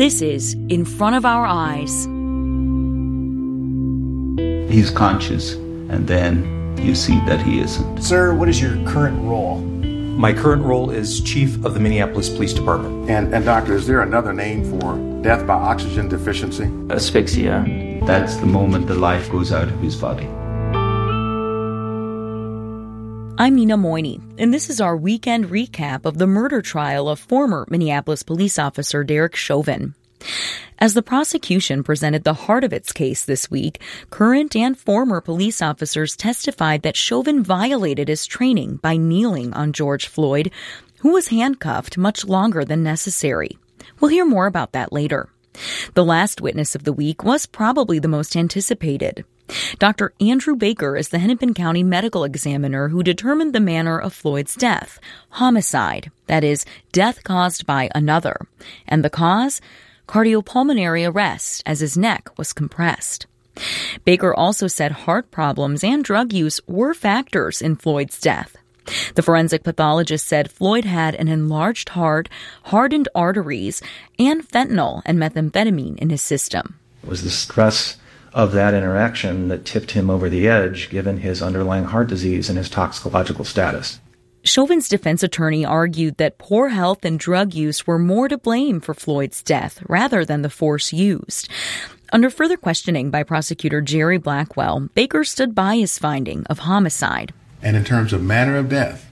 This is In Front of Our Eyes. He's conscious, and then you see that he isn't. Sir, what is your current role? My current role is Chief of the Minneapolis Police Department. And, and Doctor, is there another name for death by oxygen deficiency? Asphyxia. That's the moment the life goes out of his body. I'm Nina Moini, and this is our weekend recap of the murder trial of former Minneapolis police officer Derek Chauvin. As the prosecution presented the heart of its case this week, current and former police officers testified that Chauvin violated his training by kneeling on George Floyd, who was handcuffed much longer than necessary. We'll hear more about that later. The last witness of the week was probably the most anticipated. Dr. Andrew Baker is the Hennepin County medical examiner who determined the manner of Floyd's death homicide, that is, death caused by another. And the cause? Cardiopulmonary arrest, as his neck was compressed. Baker also said heart problems and drug use were factors in Floyd's death. The forensic pathologist said Floyd had an enlarged heart, hardened arteries, and fentanyl and methamphetamine in his system. It was the stress of that interaction that tipped him over the edge given his underlying heart disease and his toxicological status. Chauvin's defense attorney argued that poor health and drug use were more to blame for Floyd's death rather than the force used. Under further questioning by prosecutor Jerry Blackwell, Baker stood by his finding of homicide. And in terms of manner of death,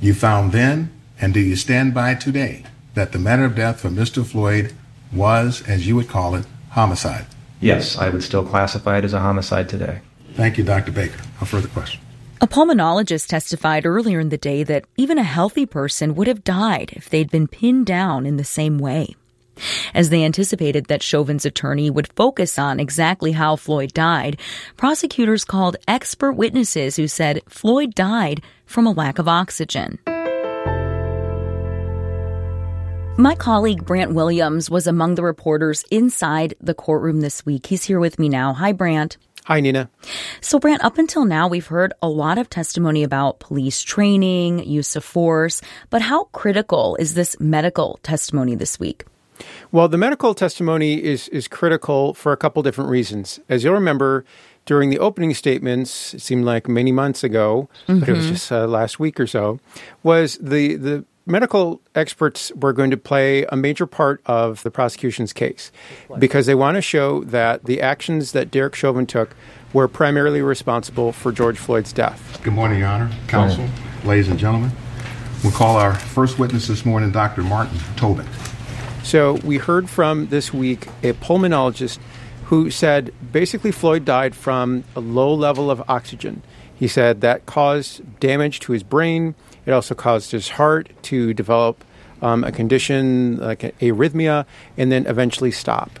you found then, and do you stand by today, that the manner of death for Mr. Floyd was, as you would call it, homicide? Yes, I would still classify it as a homicide today. Thank you, Dr. Baker. No further questions. A pulmonologist testified earlier in the day that even a healthy person would have died if they'd been pinned down in the same way. As they anticipated that Chauvin's attorney would focus on exactly how Floyd died, prosecutors called expert witnesses who said Floyd died from a lack of oxygen. My colleague Brandt Williams was among the reporters inside the courtroom this week. He's here with me now. Hi, Brandt. Hi, Nina. So, Brandt, up until now, we've heard a lot of testimony about police training, use of force, but how critical is this medical testimony this week? Well, the medical testimony is, is critical for a couple different reasons. As you'll remember, during the opening statements, it seemed like many months ago, mm-hmm. but it was mm-hmm. just uh, last week or so, was the, the medical experts were going to play a major part of the prosecution's case because they want to show that the actions that Derek Chauvin took were primarily responsible for George Floyd's death. Good morning, Your Honor, counsel, ladies and gentlemen. We'll call our first witness this morning, Dr. Martin Tobin. So we heard from this week a pulmonologist who said basically Floyd died from a low level of oxygen. He said that caused damage to his brain it also caused his heart to develop um, a condition like arrhythmia and then eventually stop.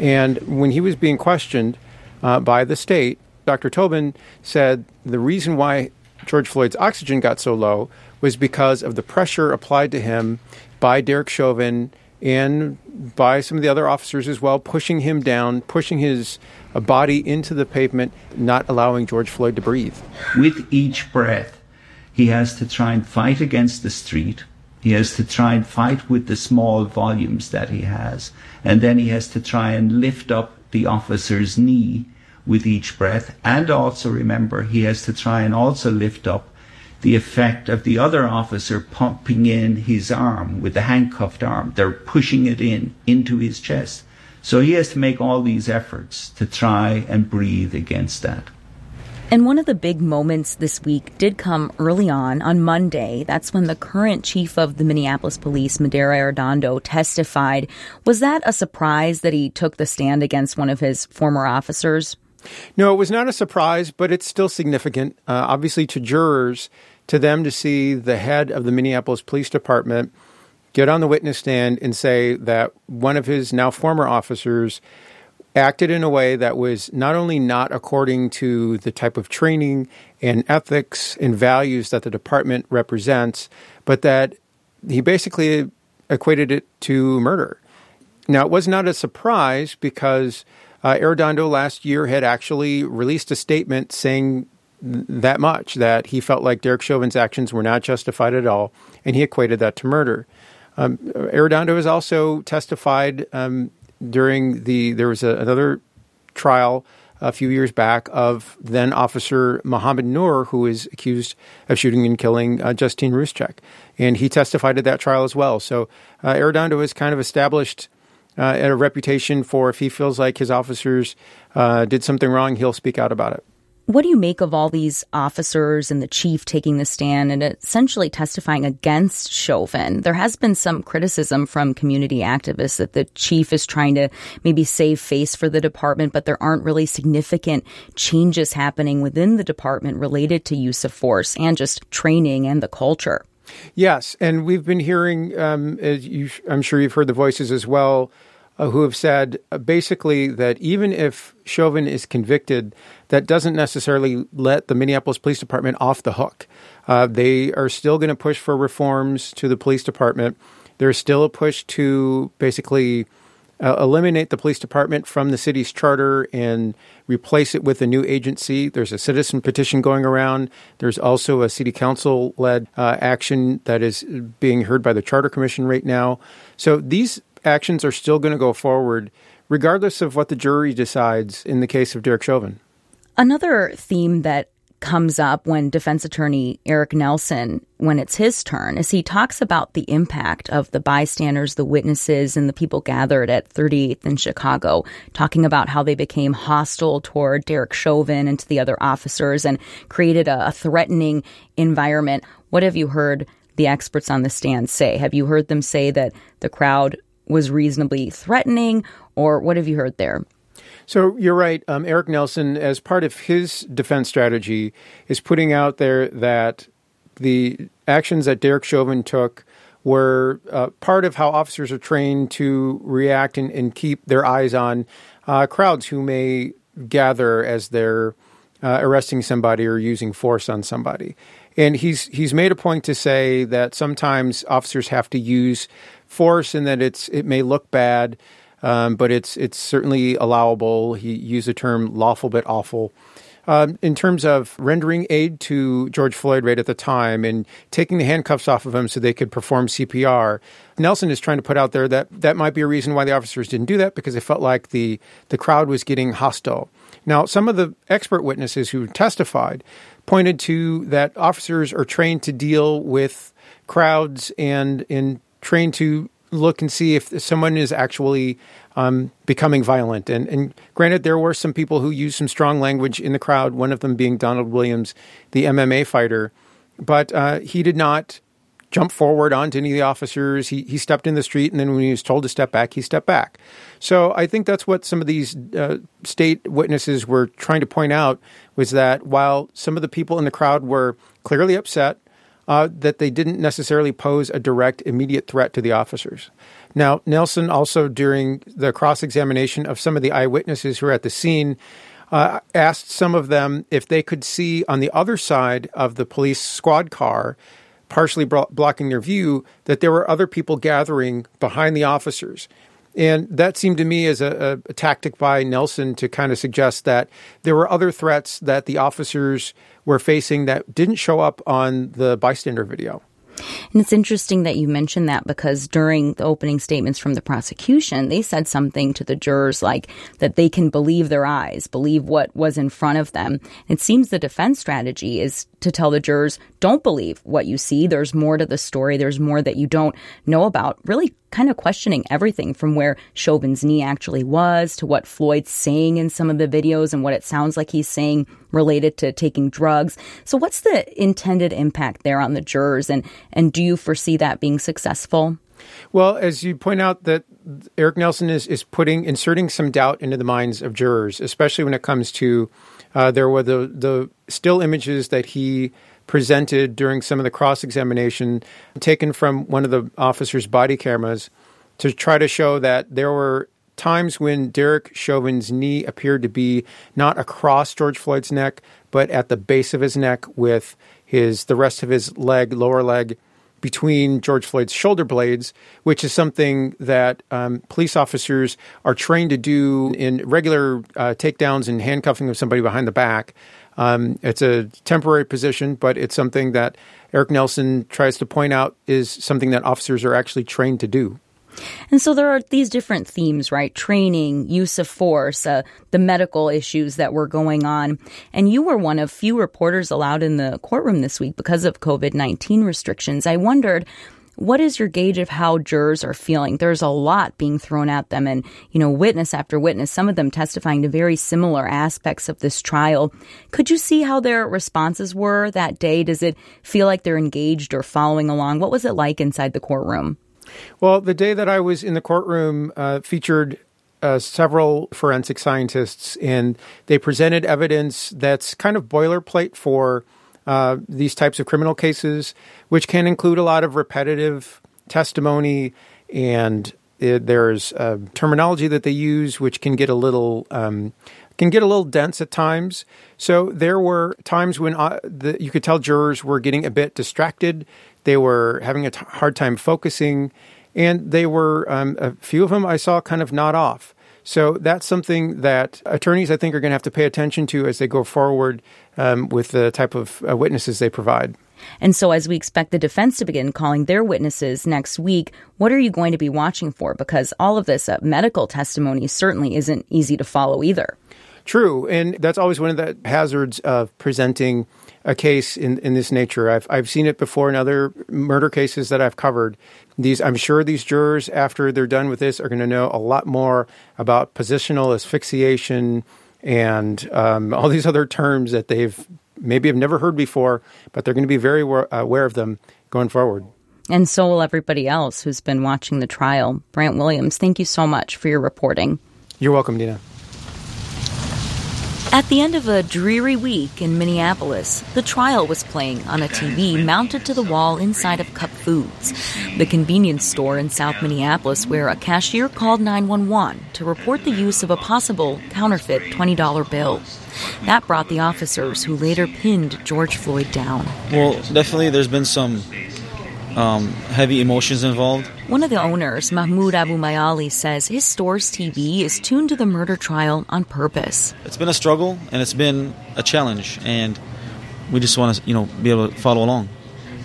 And when he was being questioned uh, by the state, Dr. Tobin said the reason why George Floyd's oxygen got so low was because of the pressure applied to him by Derek Chauvin and by some of the other officers as well, pushing him down, pushing his uh, body into the pavement, not allowing George Floyd to breathe. With each breath, he has to try and fight against the street. He has to try and fight with the small volumes that he has. And then he has to try and lift up the officer's knee with each breath. And also remember, he has to try and also lift up the effect of the other officer pumping in his arm with the handcuffed arm. They're pushing it in into his chest. So he has to make all these efforts to try and breathe against that. And one of the big moments this week did come early on, on Monday. That's when the current chief of the Minneapolis police, Medaria Arradondo, testified. Was that a surprise that he took the stand against one of his former officers? No, it was not a surprise, but it's still significant. Uh, obviously, to jurors, to them to see the head of the Minneapolis Police Department get on the witness stand and say that one of his now former officers acted in a way that was not only not according to the type of training and ethics and values that the department represents, but that he basically equated it to murder. Now, it was not a surprise because uh, Arradondo last year had actually released a statement saying that much that he felt like Derek Chauvin's actions were not justified at all, and he equated that to murder. Um, Arradondo has also testified um, during the there was a, another trial a few years back of then Officer Mohamed Noor, who is accused of shooting and killing uh, Justine Ruszczyk. And he testified at that trial as well. So uh, Arradondo has kind of established uh, a reputation for if he feels like his officers uh, did something wrong, he'll speak out about it. What do you make of all these officers and the chief taking the stand and essentially testifying against Chauvin? There has been some criticism from community activists that the chief is trying to maybe save face for the department, but there aren't really significant changes happening within the department related to use of force and just training and the culture. Yes, and we've been hearing, um, you, I'm sure you've heard the voices as well uh, who have said uh, basically that even if Chauvin is convicted, that doesn't necessarily let the Minneapolis Police Department off the hook. Uh, they are still going to push for reforms to the police department. There's still a push to basically uh, eliminate the police department from the city's charter and replace it with a new agency. There's a citizen petition going around. There's also a city council led uh, action that is being heard by the Charter Commission right now. So these actions are still going to go forward, regardless of what the jury decides in the case of Derek Chauvin. Another theme that comes up when defense attorney Eric Nelson, when it's his turn, is he talks about the impact of the bystanders, the witnesses, and the people gathered at 38th in Chicago, talking about how they became hostile toward Derek Chauvin and to the other officers and created a, a threatening environment. What have you heard the experts on the stand say? Have you heard them say that the crowd was reasonably threatening, or what have you heard there? So you're right. Um, Eric Nelson, as part of his defense strategy, is putting out there that the actions that Derek Chauvin took were uh, part of how officers are trained to react and, and keep their eyes on uh, crowds who may gather as they're uh, arresting somebody or using force on somebody. And he's he's made a point to say that sometimes officers have to use force and that it's it may look bad, um, but it's it's certainly allowable. He used the term lawful but awful. Um, in terms of rendering aid to George Floyd right at the time and taking the handcuffs off of him so they could perform CPR, Nelson is trying to put out there that that might be a reason why the officers didn't do that because they felt like the the crowd was getting hostile. Now, some of the expert witnesses who testified pointed to that officers are trained to deal with crowds and in trained to look and see if someone is actually um, becoming violent. And, and, granted, there were some people who used some strong language in the crowd, one of them being Donald Williams, the MMA fighter. But uh, he did not jump forward onto any of the officers. He, he stepped in the street, and then when he was told to step back, he stepped back. So I think that's what some of these uh, state witnesses were trying to point out was that while some of the people in the crowd were clearly upset, uh, that they didn't necessarily pose a direct, immediate threat to the officers. Now, Nelson also, during the cross examination of some of the eyewitnesses who were at the scene, uh, asked some of them if they could see on the other side of the police squad car, partially bro- blocking their view, that there were other people gathering behind the officers. And that seemed to me as a, a, a tactic by Nelson to kind of suggest that there were other threats that the officers were facing that didn't show up on the bystander video. And it's interesting that you mentioned that because during the opening statements from the prosecution, they said something to the jurors like that they can believe their eyes, believe what was in front of them. It seems the defense strategy is to tell the jurors, don't believe what you see. There's more to the story. There's more that you don't know about. Really kind of questioning everything from where Chauvin's knee actually was to what Floyd's saying in some of the videos and what it sounds like he's saying related to taking drugs. So what's the intended impact there on the jurors and and do you foresee that being successful? Well, as you point out that Eric Nelson is is putting inserting some doubt into the minds of jurors, especially when it comes to uh, there were the the still images that he presented during some of the cross examination taken from one of the officer's body cameras to try to show that there were times when Derek Chauvin's knee appeared to be not across George Floyd's neck, but at the base of his neck with his the rest of his leg, lower leg, between George Floyd's shoulder blades, which is something that um, police officers are trained to do in regular uh, takedowns and handcuffing of somebody behind the back. Um, it's a temporary position, but it's something that Eric Nelson tries to point out is something that officers are actually trained to do. And so there are these different themes, right? Training, use of force, uh, the medical issues that were going on. And you were one of few reporters allowed in the courtroom this week because of COVID 19 restrictions. I wondered, what is your gauge of how jurors are feeling? There's a lot being thrown at them and, you know, witness after witness, some of them testifying to very similar aspects of this trial. Could you see how their responses were that day? Does it feel like they're engaged or following along? What was it like inside the courtroom? Well, the day that I was in the courtroom uh, featured uh, several forensic scientists, and they presented evidence that's kind of boilerplate for uh, these types of criminal cases, which can include a lot of repetitive testimony and it, there's uh, terminology that they use which can get a little um, can get a little dense at times. So there were times when uh, the, you could tell jurors were getting a bit distracted. They were having a t- hard time focusing, and they were um, a few of them I saw kind of nod off. So that's something that attorneys, I think, are going to have to pay attention to as they go forward um, with the type of uh, witnesses they provide. And so, as we expect the defense to begin calling their witnesses next week, what are you going to be watching for? Because all of this uh, medical testimony certainly isn't easy to follow either. True. And that's always one of the hazards of presenting a case in, in this nature. I've, I've seen it before in other murder cases that I've covered. These, I'm sure these jurors, after they're done with this, are going to know a lot more about positional asphyxiation and um, all these other terms that they've maybe have never heard before, but they're going to be very uh, aware of them going forward. And so will everybody else who's been watching the trial. Brandt Williams, thank you so much for your reporting. You're welcome, Dina. At the end of a dreary week in Minneapolis, the trial was playing on a TV mounted to the wall inside of Cup Foods, the convenience store in South Minneapolis where a cashier called 911 to report the use of a possible counterfeit $20 bill. That brought the officers who later pinned George Floyd down. Well, definitely there's been some um, heavy emotions involved. One of the owners, Mahmoud Abumayyaleh, says his store's TV is tuned to the murder trial on purpose. It's been a struggle and it's been a challenge, and we just want to, you know, be able to follow along.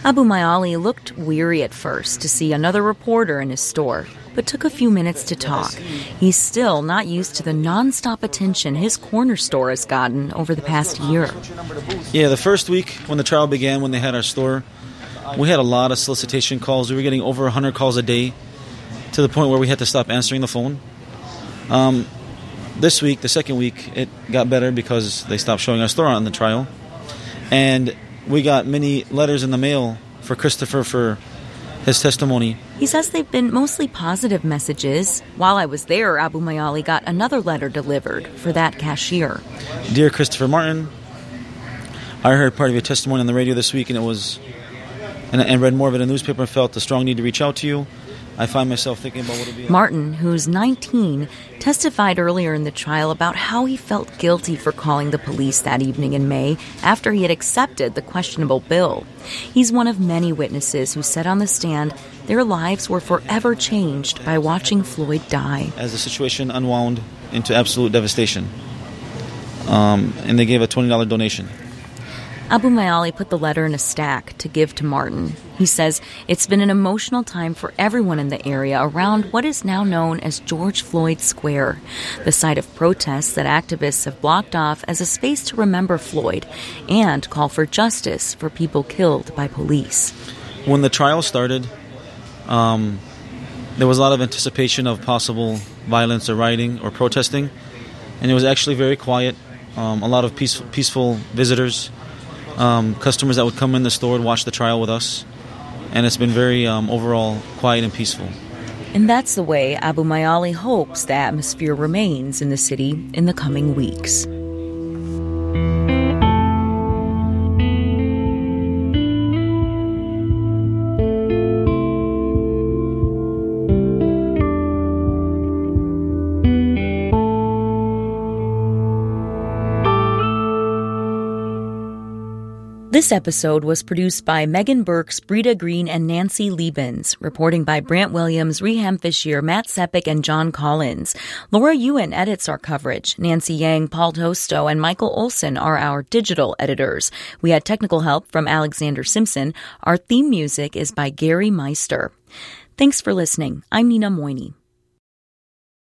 Abumayyaleh looked weary at first to see another reporter in his store, but took a few minutes to talk. He's still not used to the nonstop attention his corner store has gotten over the past year. Yeah, the first week when the trial began, when they had our store, we had a lot of solicitation calls. We were getting over 100 calls a day to the point where we had to stop answering the phone. Um, this week, the second week, it got better because they stopped showing our store on the trial. And we got many letters in the mail for Christopher for his testimony. He says they've been mostly positive messages. While I was there, Abumayyaleh got another letter delivered for that cashier. Dear Christopher Martin, I heard part of your testimony on the radio this week, and it was and, and read more of it in the newspaper and felt the strong need to reach out to you. I find myself thinking about what it be. Martin, who's 19, testified earlier in the trial about how he felt guilty for calling the police that evening in May after he had accepted the questionable bill. He's one of many witnesses who said on the stand their lives were forever changed by watching Floyd die. As the situation unwound into absolute devastation, um, and they gave a $20 donation. Abumayyaleh put the letter in a stack to give to Martin. He says it's been an emotional time for everyone in the area around what is now known as George Floyd Square, the site of protests that activists have blocked off as a space to remember Floyd and call for justice for people killed by police. When the trial started, um, there was a lot of anticipation of possible violence or rioting or protesting, and it was actually very quiet. Um, a lot of peaceful, peaceful visitors um, customers that would come in the store and watch the trial with us. And it's been very um, overall quiet and peaceful. And that's the way Abumayyaleh hopes the atmosphere remains in the city in the coming weeks. This episode was produced by Megan Burks, Britta Greene, and Nancy Liebens. Reporting by Brandt Williams, Riham Feshir, Matt Sepic, and John Collins. Laura Ewan edits our coverage. Nancy Yang, Paul Tosto, and Michael Olson are our digital editors. We had technical help from Alexander Simpson. Our theme music is by Gary Meister. Thanks for listening. I'm Nina Moini.